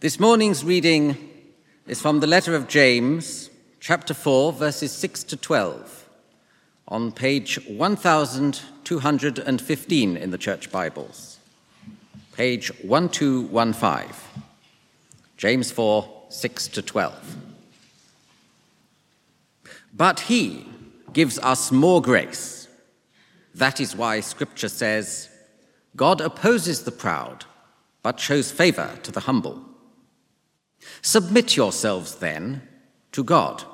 This morning's reading is from the letter of James, chapter 4, verses 6 to 12, on page 1215 in the Church Bibles. Page 1215. James 4, 6 to 12. But he gives us more grace. That is why Scripture says, God opposes the proud, but shows favor to the humble. Submit yourselves then to God.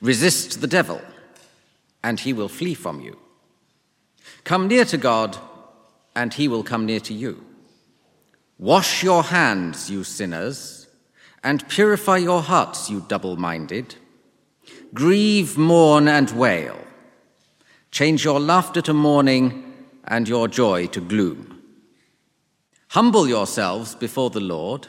Resist the devil, and he will flee from you. Come near to God, and he will come near to you. Wash your hands, you sinners, and purify your hearts, you double minded. Grieve, mourn, and wail. Change your laughter to mourning and your joy to gloom. Humble yourselves before the Lord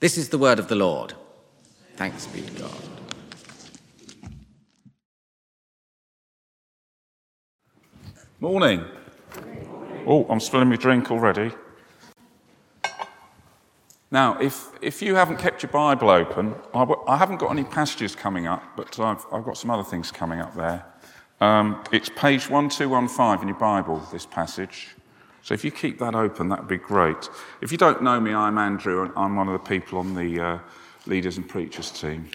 This is the word of the Lord. Thanks be to God. Morning. Oh, I'm spilling my drink already. Now, if, if you haven't kept your Bible open, I w- I haven't got any passages coming up, but I've, I've got some other things coming up there. Um, it's page 1215 in your Bible, this passage. So if you keep that open, that would be great. If you don't know me, I'm Andrew, and I'm one of the people on the uh, leaders and preachers team.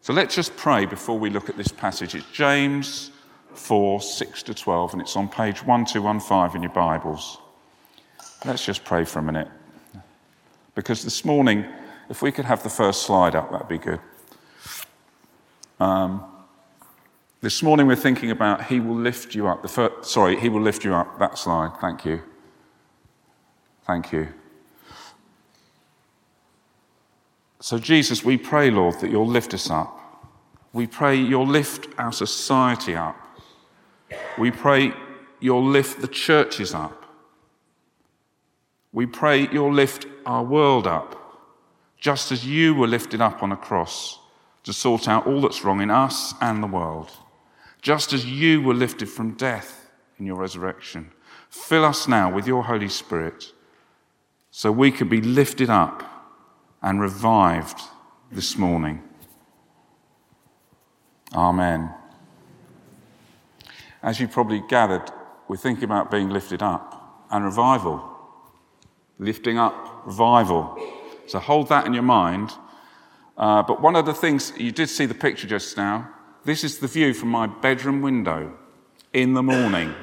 So let's just pray before we look at this passage. It's James 4 6 to 12, and it's on page 1215 in your Bibles. Let's just pray for a minute. Because this morning, if we could have the first slide up, that'd be good. Um, this morning we're thinking about He will lift you up. The first, sorry, He will lift you up. That slide. Thank you. Thank you. So, Jesus, we pray, Lord, that you'll lift us up. We pray you'll lift our society up. We pray you'll lift the churches up. We pray you'll lift our world up, just as you were lifted up on a cross to sort out all that's wrong in us and the world just as you were lifted from death in your resurrection. Fill us now with your Holy Spirit so we can be lifted up and revived this morning. Amen. As you probably gathered, we're thinking about being lifted up and revival. Lifting up, revival. So hold that in your mind. Uh, but one of the things, you did see the picture just now. This is the view from my bedroom window in the morning.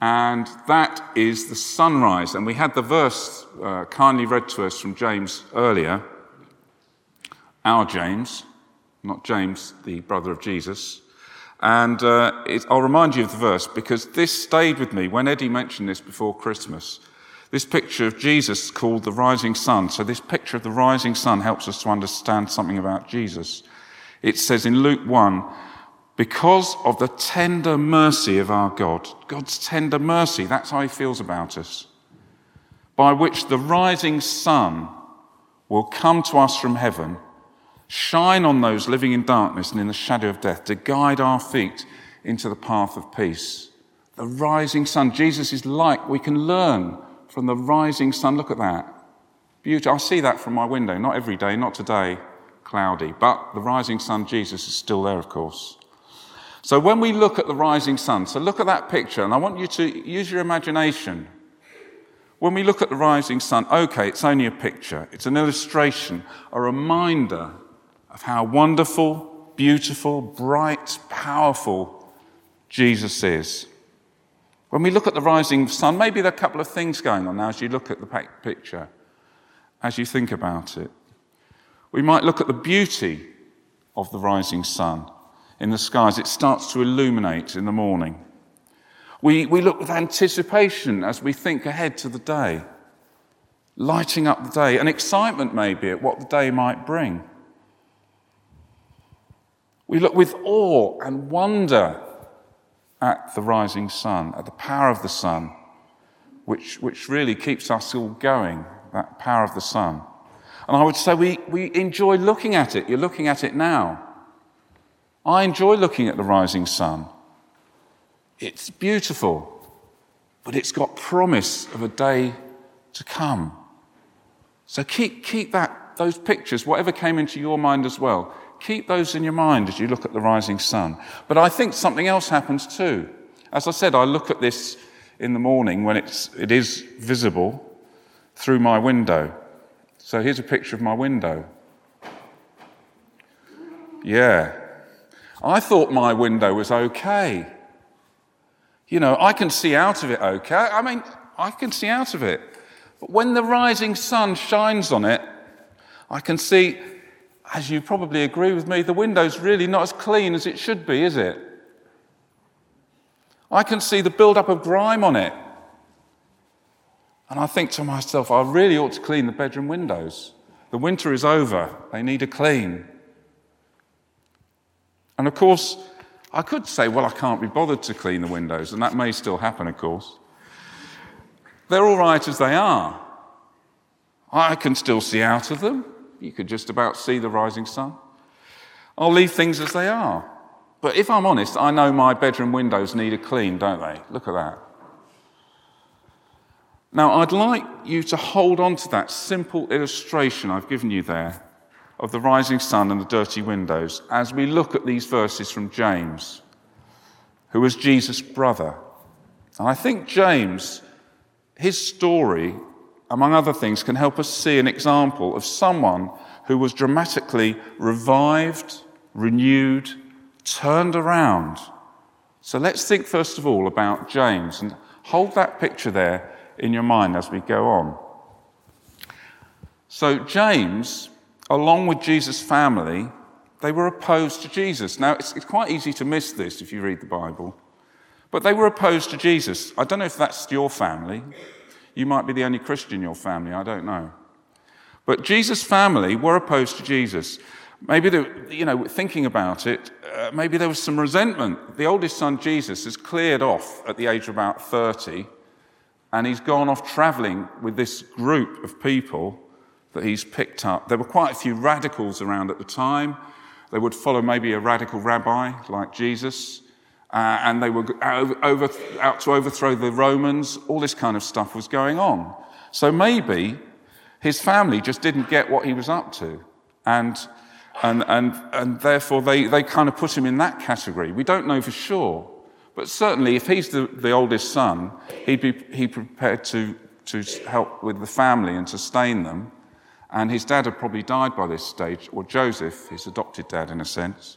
And that is the sunrise. And we had the verse uh, kindly read to us from James earlier. Our James, not James, the brother of Jesus. And uh, it, I'll remind you of the verse because this stayed with me when Eddie mentioned this before Christmas. This picture of Jesus called the rising sun. So, this picture of the rising sun helps us to understand something about Jesus. It says in Luke 1 because of the tender mercy of our God, God's tender mercy, that's how He feels about us, by which the rising sun will come to us from heaven, shine on those living in darkness and in the shadow of death, to guide our feet into the path of peace. The rising sun, Jesus is like, we can learn from the rising sun. Look at that. Beauty. I see that from my window, not every day, not today cloudy. But the rising sun, Jesus, is still there, of course. So when we look at the rising sun, so look at that picture, and I want you to use your imagination. When we look at the rising sun, okay, it's only a picture, it's an illustration, a reminder of how wonderful, beautiful, bright, powerful Jesus is. When we look at the rising sun, maybe there are a couple of things going on now as you look at the picture, as you think about it. We might look at the beauty of the rising sun in the skies. It starts to illuminate in the morning. We, we look with anticipation as we think ahead to the day. lighting up the day, and excitement maybe at what the day might bring. We look with awe and wonder at the rising sun, at the power of the sun, which, which really keeps us all going, that power of the sun. And I would say we, we enjoy looking at it. You're looking at it now. I enjoy looking at the rising sun. It's beautiful, but it's got promise of a day to come. So keep, keep that, those pictures, whatever came into your mind as well, keep those in your mind as you look at the rising sun. But I think something else happens too. As I said, I look at this in the morning when it's, it is visible through my window. So here's a picture of my window. Yeah. I thought my window was okay. You know, I can see out of it okay. I mean, I can see out of it. But when the rising sun shines on it, I can see, as you probably agree with me, the window's really not as clean as it should be, is it? I can see the build-up of grime on it. And I think to myself, I really ought to clean the bedroom windows. The winter is over, they need a clean. And of course, I could say, well, I can't be bothered to clean the windows, and that may still happen, of course. They're all right as they are. I can still see out of them. You could just about see the rising sun. I'll leave things as they are. But if I'm honest, I know my bedroom windows need a clean, don't they? Look at that. Now, I'd like you to hold on to that simple illustration I've given you there of the rising sun and the dirty windows as we look at these verses from James, who was Jesus' brother. And I think James his story, among other things, can help us see an example of someone who was dramatically revived, renewed, turned around. So let's think first of all about James and hold that picture there in your mind as we go on. So, James, along with Jesus' family, they were opposed to Jesus. Now, it's, it's quite easy to miss this if you read the Bible. But they were opposed to Jesus. I don't know if that's your family. You might be the only Christian in your family. I don't know. But Jesus' family were opposed to Jesus. Maybe, they, you know, thinking about it, uh, maybe there was some resentment. The oldest son, Jesus, is cleared off at the age of about 30, and he's gone off traveling with this group of people that he's picked up. There were quite a few radicals around at the time. They would follow maybe a radical rabbi like Jesus uh, and they were over, out to overthrow the Romans. All this kind of stuff was going on. So maybe his family just didn't get what he was up to. And, and, and, and therefore, they, they kind of put him in that category. We don't know for sure. But certainly, if he's the, the oldest son, he'd be he prepared to, to help with the family and sustain them. And his dad had probably died by this stage, or Joseph, his adopted dad in a sense.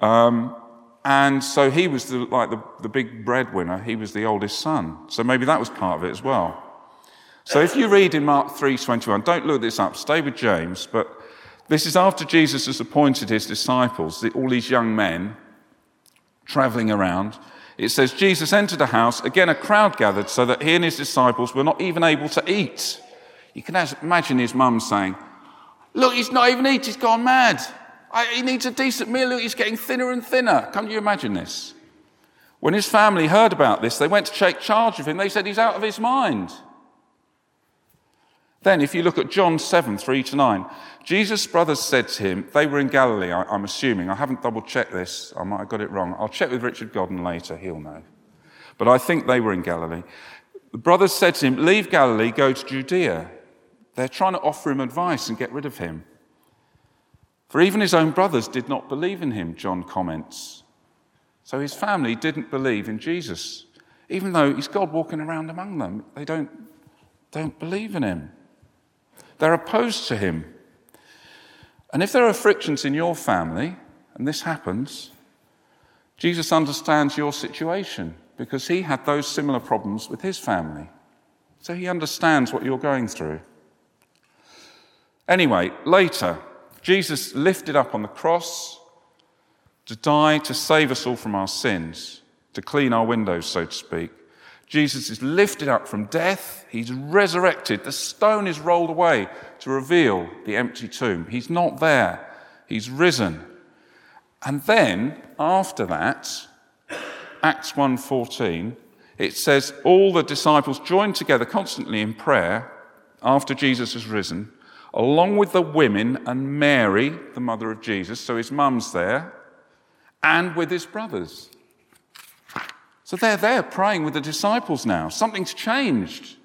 Um, and so he was the, like the, the big breadwinner. He was the oldest son. So maybe that was part of it as well. So if you read in Mark 3:21, don't look this up, stay with James, but this is after Jesus has appointed his disciples, all these young men traveling around. It says, Jesus entered a house, again a crowd gathered, so that he and his disciples were not even able to eat. You can imagine his mum saying, Look, he's not even eating, he's gone mad. He needs a decent meal. Look, he's getting thinner and thinner. Can't you imagine this? When his family heard about this, they went to take charge of him. They said he's out of his mind. Then, if you look at John 7 3 to 9, Jesus' brothers said to him, they were in Galilee, I, am assuming. I haven't double checked this. I might have got it wrong. I'll check with Richard Godden later. He'll know. But I think they were in Galilee. The brothers said to him, Leave Galilee, go to Judea. They're trying to offer him advice and get rid of him. For even his own brothers did not believe in him, John comments. So his family didn't believe in Jesus. Even though he's God walking around among them, they don't, don't believe in him. They're opposed to him. And if there are frictions in your family, and this happens, Jesus understands your situation because he had those similar problems with his family. So he understands what you're going through. Anyway, later, Jesus lifted up on the cross to die to save us all from our sins, to clean our windows, so to speak. Jesus is lifted up from death. He's resurrected. The stone is rolled away to reveal the empty tomb. He's not there. He's risen. And then, after that, Acts 1:14, it says all the disciples joined together constantly in prayer after Jesus has risen, along with the women and Mary, the mother of Jesus, so his mum's there, and with his brothers. So they're there praying with the disciples now. Something's changed.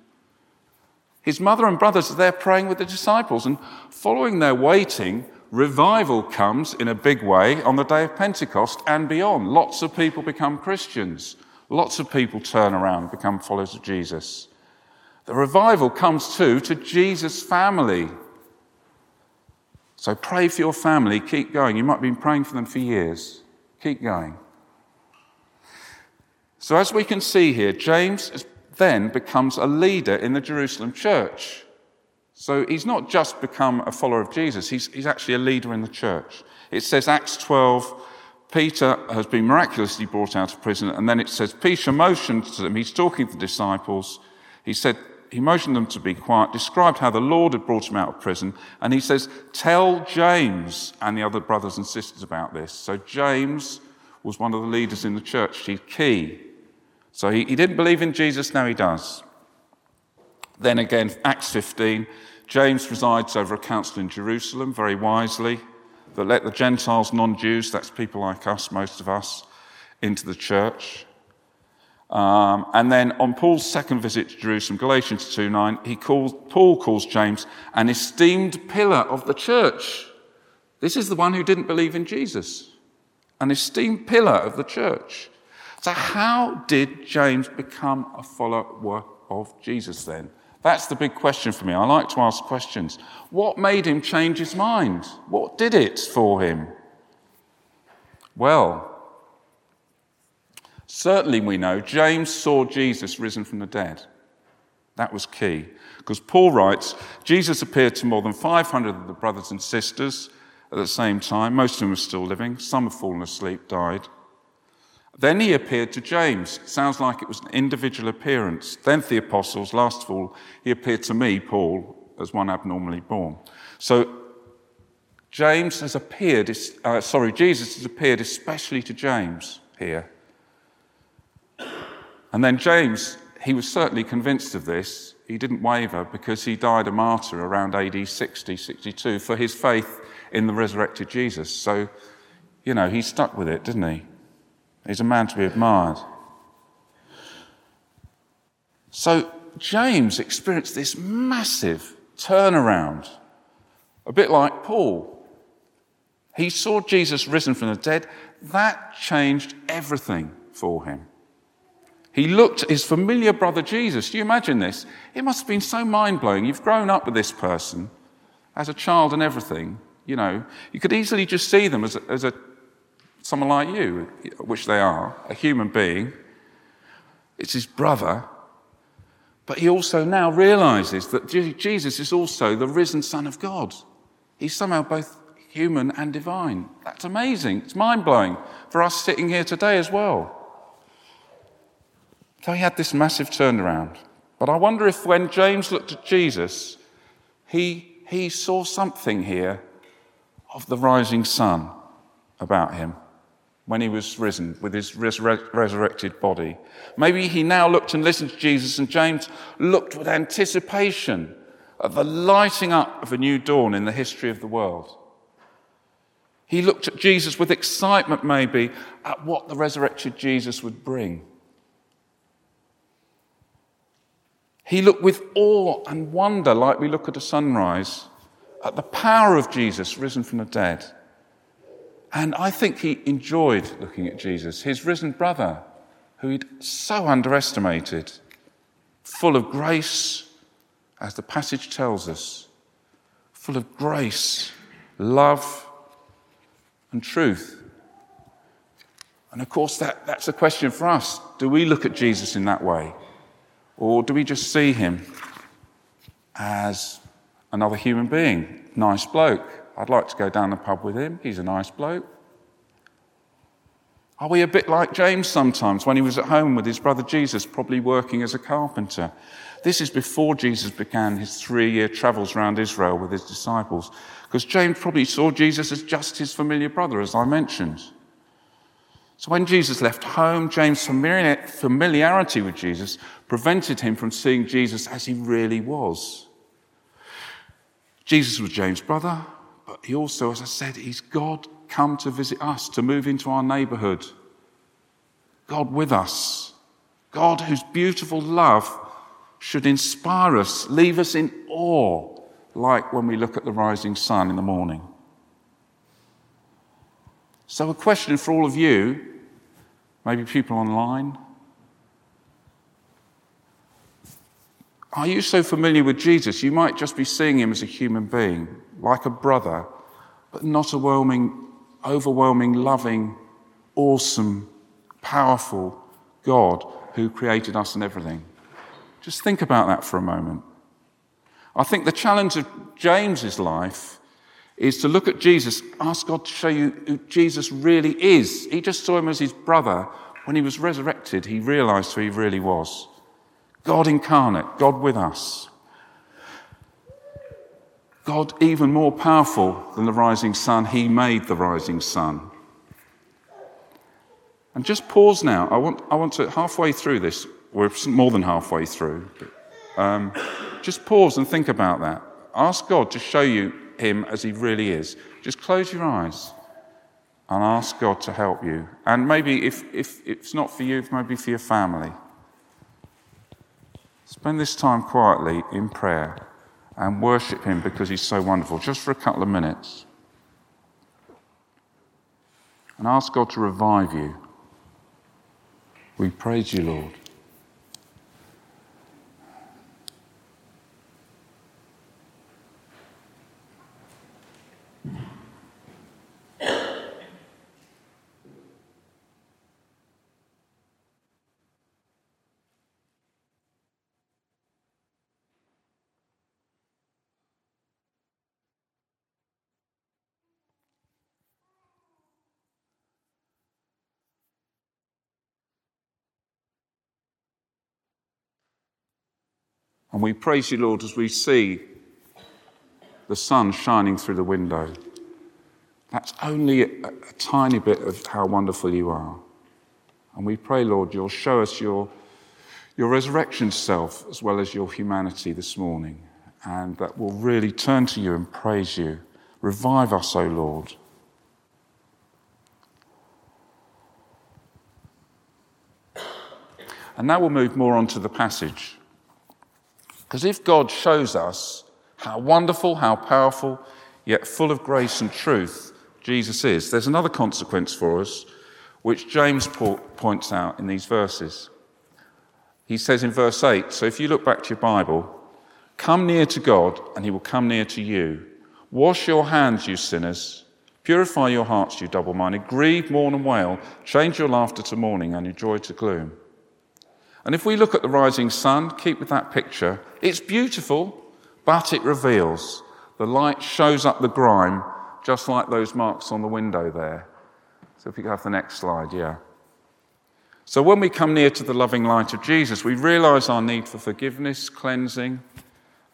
His mother and brothers are there praying with the disciples, and following their waiting, revival comes in a big way on the day of Pentecost and beyond. Lots of people become Christians. Lots of people turn around and become followers of Jesus. The revival comes too to Jesus' family. So pray for your family, keep going. You might have been praying for them for years. Keep going. So, as we can see here, James then becomes a leader in the Jerusalem church. So, he's not just become a follower of Jesus, he's, he's actually a leader in the church. It says, Acts 12, Peter has been miraculously brought out of prison, and then it says, Peter motioned to them, he's talking to the disciples. He said, he motioned them to be quiet, described how the Lord had brought him out of prison, and he says, Tell James and the other brothers and sisters about this. So James was one of the leaders in the church. He's key. So he, he didn't believe in Jesus, now he does. Then again, Acts 15, James presides over a council in Jerusalem very wisely that let the Gentiles, non Jews, that's people like us, most of us, into the church. Um, and then on Paul's second visit to Jerusalem, Galatians 2 9, he calls, Paul calls James an esteemed pillar of the church. This is the one who didn't believe in Jesus, an esteemed pillar of the church. So, how did James become a follower of Jesus then? That's the big question for me. I like to ask questions. What made him change his mind? What did it for him? Well, Certainly, we know James saw Jesus risen from the dead. That was key. Because Paul writes Jesus appeared to more than 500 of the brothers and sisters at the same time. Most of them were still living, some have fallen asleep, died. Then he appeared to James. Sounds like it was an individual appearance. Then to the apostles. Last of all, he appeared to me, Paul, as one abnormally born. So James has appeared, uh, sorry, Jesus has appeared especially to James here. And then James, he was certainly convinced of this. He didn't waver because he died a martyr around AD 60, 62 for his faith in the resurrected Jesus. So, you know, he stuck with it, didn't he? He's a man to be admired. So, James experienced this massive turnaround, a bit like Paul. He saw Jesus risen from the dead. That changed everything for him. He looked at his familiar brother Jesus. Do you imagine this? It must have been so mind blowing. You've grown up with this person as a child and everything. You know, you could easily just see them as a, as a someone like you, which they are, a human being. It's his brother. But he also now realizes that Jesus is also the risen Son of God. He's somehow both human and divine. That's amazing. It's mind blowing for us sitting here today as well. So he had this massive turnaround. But I wonder if when James looked at Jesus, he, he saw something here of the rising sun about him when he was risen with his resur- resurrected body. Maybe he now looked and listened to Jesus, and James looked with anticipation at the lighting up of a new dawn in the history of the world. He looked at Jesus with excitement, maybe, at what the resurrected Jesus would bring. He looked with awe and wonder, like we look at a sunrise, at the power of Jesus risen from the dead. And I think he enjoyed looking at Jesus, his risen brother, who he'd so underestimated, full of grace, as the passage tells us, full of grace, love, and truth. And of course, that, that's a question for us. Do we look at Jesus in that way? Or do we just see him as another human being? Nice bloke. I'd like to go down the pub with him. He's a nice bloke. Are we a bit like James sometimes when he was at home with his brother Jesus, probably working as a carpenter? This is before Jesus began his three year travels around Israel with his disciples, because James probably saw Jesus as just his familiar brother, as I mentioned. So when Jesus left home, James' familiarity with Jesus prevented him from seeing Jesus as he really was. Jesus was James' brother, but he also, as I said, he's God come to visit us, to move into our neighborhood. God with us. God whose beautiful love should inspire us, leave us in awe, like when we look at the rising sun in the morning. So, a question for all of you, maybe people online. Are you so familiar with Jesus, you might just be seeing him as a human being, like a brother, but not a overwhelming, overwhelming, loving, awesome, powerful God who created us and everything. Just think about that for a moment. I think the challenge of James's life is to look at Jesus, ask God to show you who Jesus really is. He just saw him as his brother. When he was resurrected, he realized who he really was God incarnate, God with us. God, even more powerful than the rising sun, He made the rising sun. And just pause now. I want, I want to, halfway through this, we're more than halfway through. Um, just pause and think about that. Ask God to show you Him as He really is. Just close your eyes and ask God to help you. And maybe if, if it's not for you, maybe for your family. Spend this time quietly in prayer and worship Him because He's so wonderful, just for a couple of minutes. And ask God to revive you. We praise you, Lord. And we praise you, Lord, as we see the sun shining through the window. That's only a, a, tiny bit of how wonderful you are. And we pray, Lord, you'll show us your, your resurrection self as well as your humanity this morning. And that we'll really turn to you and praise you. Revive us, O Lord. And now we'll move more on to the passage. Because if God shows us how wonderful, how powerful, yet full of grace and truth Jesus is, there's another consequence for us, which James points out in these verses. He says in verse 8 So if you look back to your Bible, come near to God, and he will come near to you. Wash your hands, you sinners. Purify your hearts, you double minded. Grieve, mourn, and wail. Change your laughter to mourning and your joy to gloom. And if we look at the rising sun, keep with that picture, it's beautiful, but it reveals. The light shows up the grime, just like those marks on the window there. So if you have the next slide, yeah. So when we come near to the loving light of Jesus, we realize our need for forgiveness, cleansing,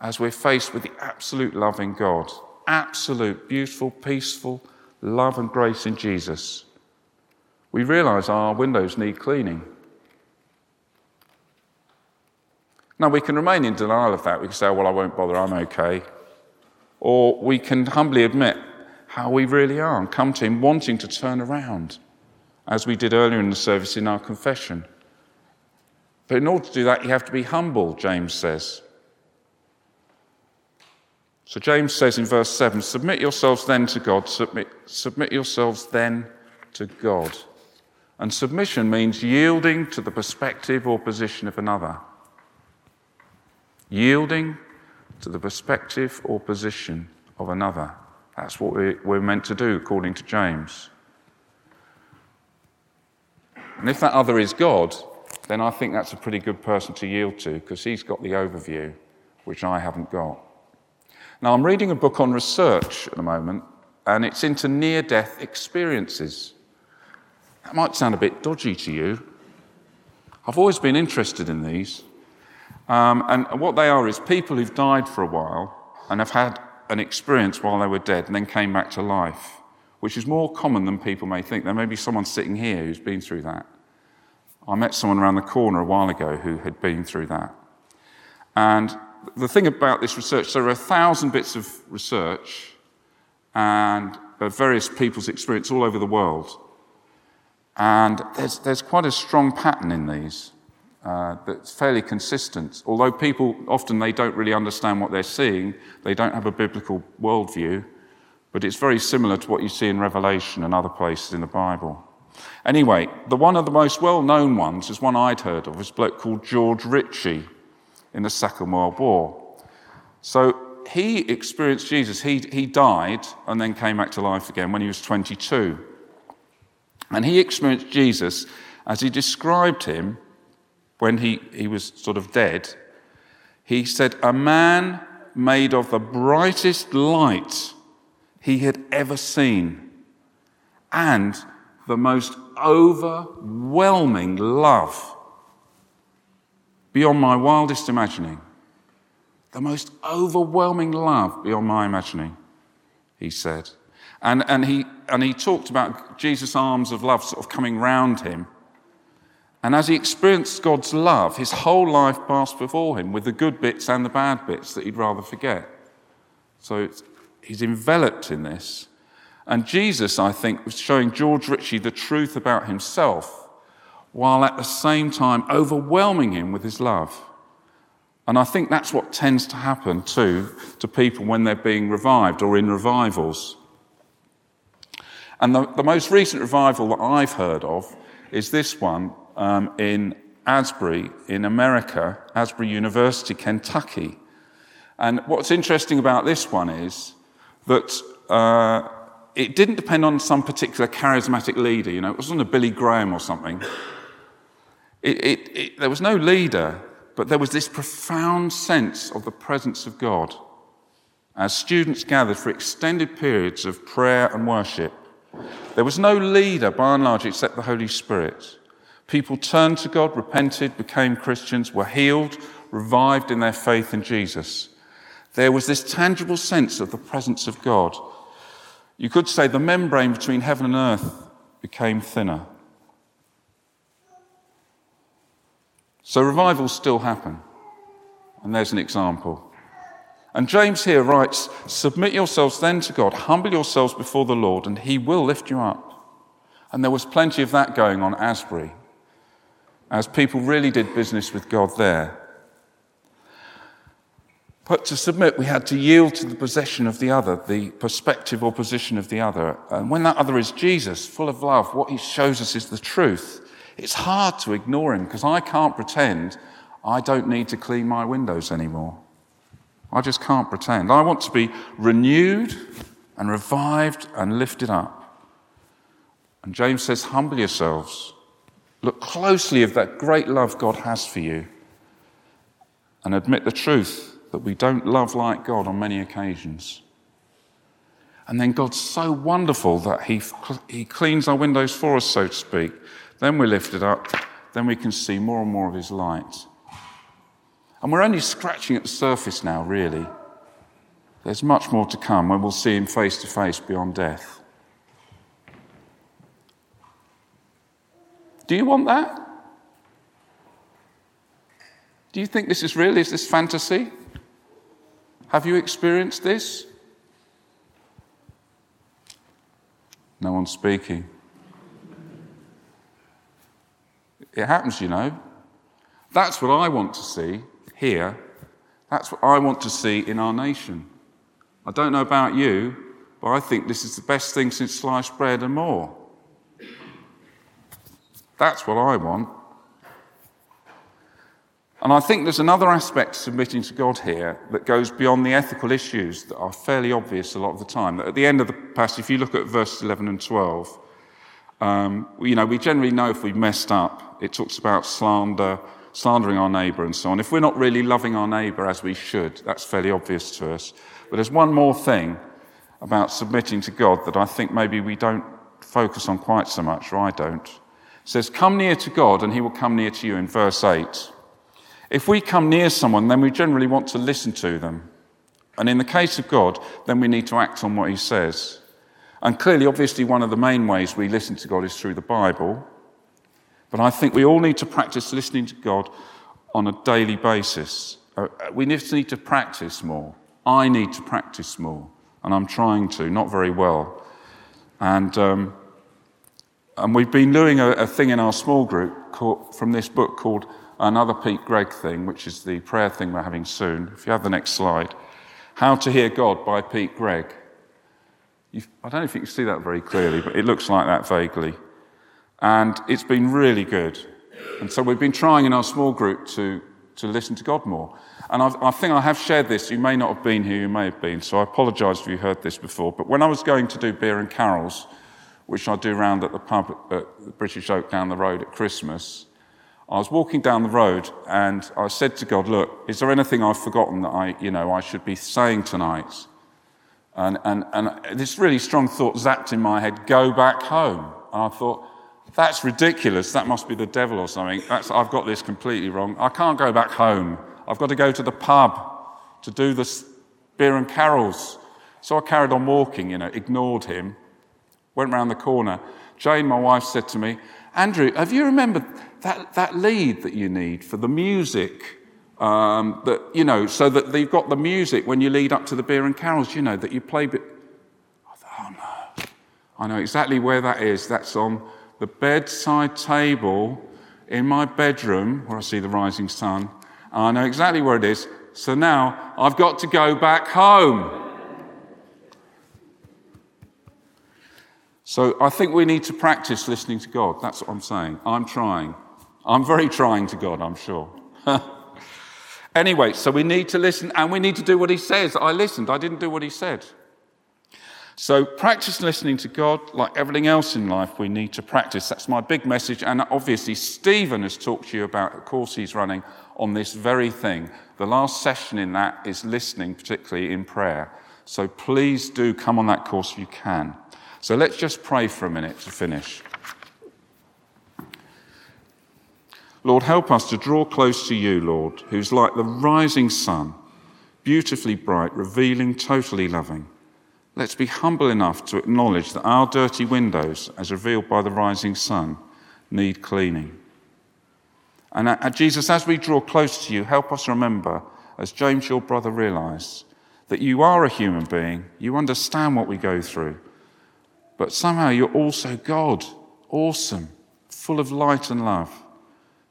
as we're faced with the absolute loving God. Absolute, beautiful, peaceful love and grace in Jesus. We realize our windows need cleaning. Now, we can remain in denial of that. We can say, well, I won't bother, I'm okay. Or we can humbly admit how we really are and come to Him wanting to turn around, as we did earlier in the service in our confession. But in order to do that, you have to be humble, James says. So James says in verse 7 Submit yourselves then to God, submit, submit yourselves then to God. And submission means yielding to the perspective or position of another yielding to the perspective or position of another. That's what we're meant to do, according to James. And if that other is God, then I think that's a pretty good person to yield to because he's got the overview, which I haven't got. Now, I'm reading a book on research at the moment, and it's into near death experiences. That might sound a bit dodgy to you. I've always been interested in these. Um, and what they are is people who've died for a while and have had an experience while they were dead and then came back to life, which is more common than people may think. There may be someone sitting here who's been through that. I met someone around the corner a while ago who had been through that. And the thing about this research, there are a thousand bits of research and various people's experience all over the world. And there's, there's quite a strong pattern in these uh, that's fairly consistent. Although people often they don't really understand what they're seeing, they don't have a biblical worldview, but it's very similar to what you see in Revelation and other places in the Bible. Anyway, the one of the most well-known ones is one I'd heard of, is a bloke called George Ritchie in the Second World War. So he experienced Jesus. He, he died and then came back to life again when he was 22. And he experienced Jesus as he described him when he, he was sort of dead. He said, A man made of the brightest light he had ever seen, and the most overwhelming love beyond my wildest imagining. The most overwhelming love beyond my imagining, he said. And, and, he, and he talked about Jesus' arms of love sort of coming round him. And as he experienced God's love, his whole life passed before him with the good bits and the bad bits that he'd rather forget. So he's enveloped in this. And Jesus, I think, was showing George Ritchie the truth about himself while at the same time overwhelming him with his love. And I think that's what tends to happen too to people when they're being revived or in revivals. And the, the most recent revival that I've heard of is this one um, in Asbury, in America, Asbury University, Kentucky. And what's interesting about this one is that uh, it didn't depend on some particular charismatic leader. You know, it wasn't a Billy Graham or something. It, it, it, there was no leader, but there was this profound sense of the presence of God as students gathered for extended periods of prayer and worship. There was no leader, by and large, except the Holy Spirit. People turned to God, repented, became Christians, were healed, revived in their faith in Jesus. There was this tangible sense of the presence of God. You could say the membrane between heaven and earth became thinner. So revivals still happen. And there's an example. And James here writes Submit yourselves then to God, humble yourselves before the Lord, and he will lift you up. And there was plenty of that going on Asbury, as people really did business with God there. But to submit, we had to yield to the possession of the other, the perspective or position of the other. And when that other is Jesus, full of love, what he shows us is the truth. It's hard to ignore him because I can't pretend I don't need to clean my windows anymore. I just can't pretend. I want to be renewed and revived and lifted up. And James says, Humble yourselves. Look closely of that great love God has for you. And admit the truth that we don't love like God on many occasions. And then God's so wonderful that He, he cleans our windows for us, so to speak. Then we're lifted up. Then we can see more and more of His light. And we're only scratching at the surface now, really. There's much more to come when we'll see him face to face beyond death. Do you want that? Do you think this is real? Is this fantasy? Have you experienced this? No one's speaking. It happens, you know. That's what I want to see here, that's what I want to see in our nation. I don't know about you, but I think this is the best thing since sliced bread and more. That's what I want. And I think there's another aspect to submitting to God here that goes beyond the ethical issues that are fairly obvious a lot of the time. At the end of the passage, if you look at verses 11 and 12, um, you know, we generally know if we've messed up. It talks about slander, slandering our neighbour and so on, if we're not really loving our neighbour as we should, that's fairly obvious to us. But there's one more thing about submitting to God that I think maybe we don't focus on quite so much, or I don't. Says, Come near to God, and he will come near to you in verse 8. If we come near someone, then we generally want to listen to them. And in the case of God, then we need to act on what he says. And clearly, obviously, one of the main ways we listen to God is through the Bible. But I think we all need to practice listening to God on a daily basis. Uh, we need to practice more. I need to practice more. And I'm trying to, not very well. And, um, and we've been doing a, a, thing in our small group called, from this book called Another Pete Greig Thing, which is the prayer thing we're having soon. If you have the next slide. How to Hear God by Pete Greig. You've, I don't know if you can see that very clearly, but it looks like that vaguely. And it's been really good. And so we've been trying in our small group to, to listen to God more. And I've, i think I have shared this. You may not have been here, you may have been, so I apologise if you heard this before. But when I was going to do beer and carols, which I do round at the pub at the British Oak down the road at Christmas, I was walking down the road and I said to God, Look, is there anything I've forgotten that I, you know, I should be saying tonight? And, and, and this really strong thought zapped in my head go back home. And I thought, that's ridiculous. That must be the devil or something. That's, I've got this completely wrong. I can't go back home. I've got to go to the pub to do the beer and carols. So I carried on walking, you know, ignored him, went round the corner. Jane, my wife, said to me, Andrew, have you remembered that, that lead that you need for the music? Um, that, you know, so that they've got the music when you lead up to the beer and carols, you know, that you play. Bit... I thought, oh no. I know exactly where that is. That's on the bedside table in my bedroom where I see the rising sun. I know exactly where it is. So now I've got to go back home. So I think we need to practice listening to God. That's what I'm saying. I'm trying. I'm very trying to God, I'm sure. Anyway, so we need to listen and we need to do what he says. I listened, I didn't do what he said. So practice listening to God like everything else in life we need to practice. That's my big message. And obviously, Stephen has talked to you about a course he's running on this very thing. The last session in that is listening, particularly in prayer. So please do come on that course if you can. So let's just pray for a minute to finish. Lord, help us to draw close to you, Lord, who's like the rising sun, beautifully bright, revealing, totally loving. Let's be humble enough to acknowledge that our dirty windows, as revealed by the rising sun, need cleaning. And uh, Jesus, as we draw close to you, help us remember, as James, your brother, realized, that you are a human being. You understand what we go through. But somehow you're also God, awesome, full of light and love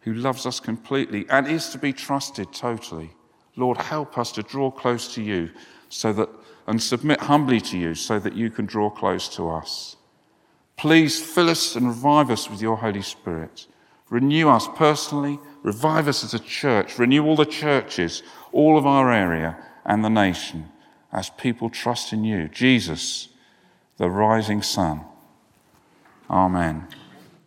who loves us completely and is to be trusted totally. Lord, help us to draw close to you so that and submit humbly to you so that you can draw close to us. Please fill us and revive us with your Holy Spirit. Renew us personally, revive us as a church, renew all the churches, all of our area and the nation as people trust in you, Jesus, the rising sun. Amen.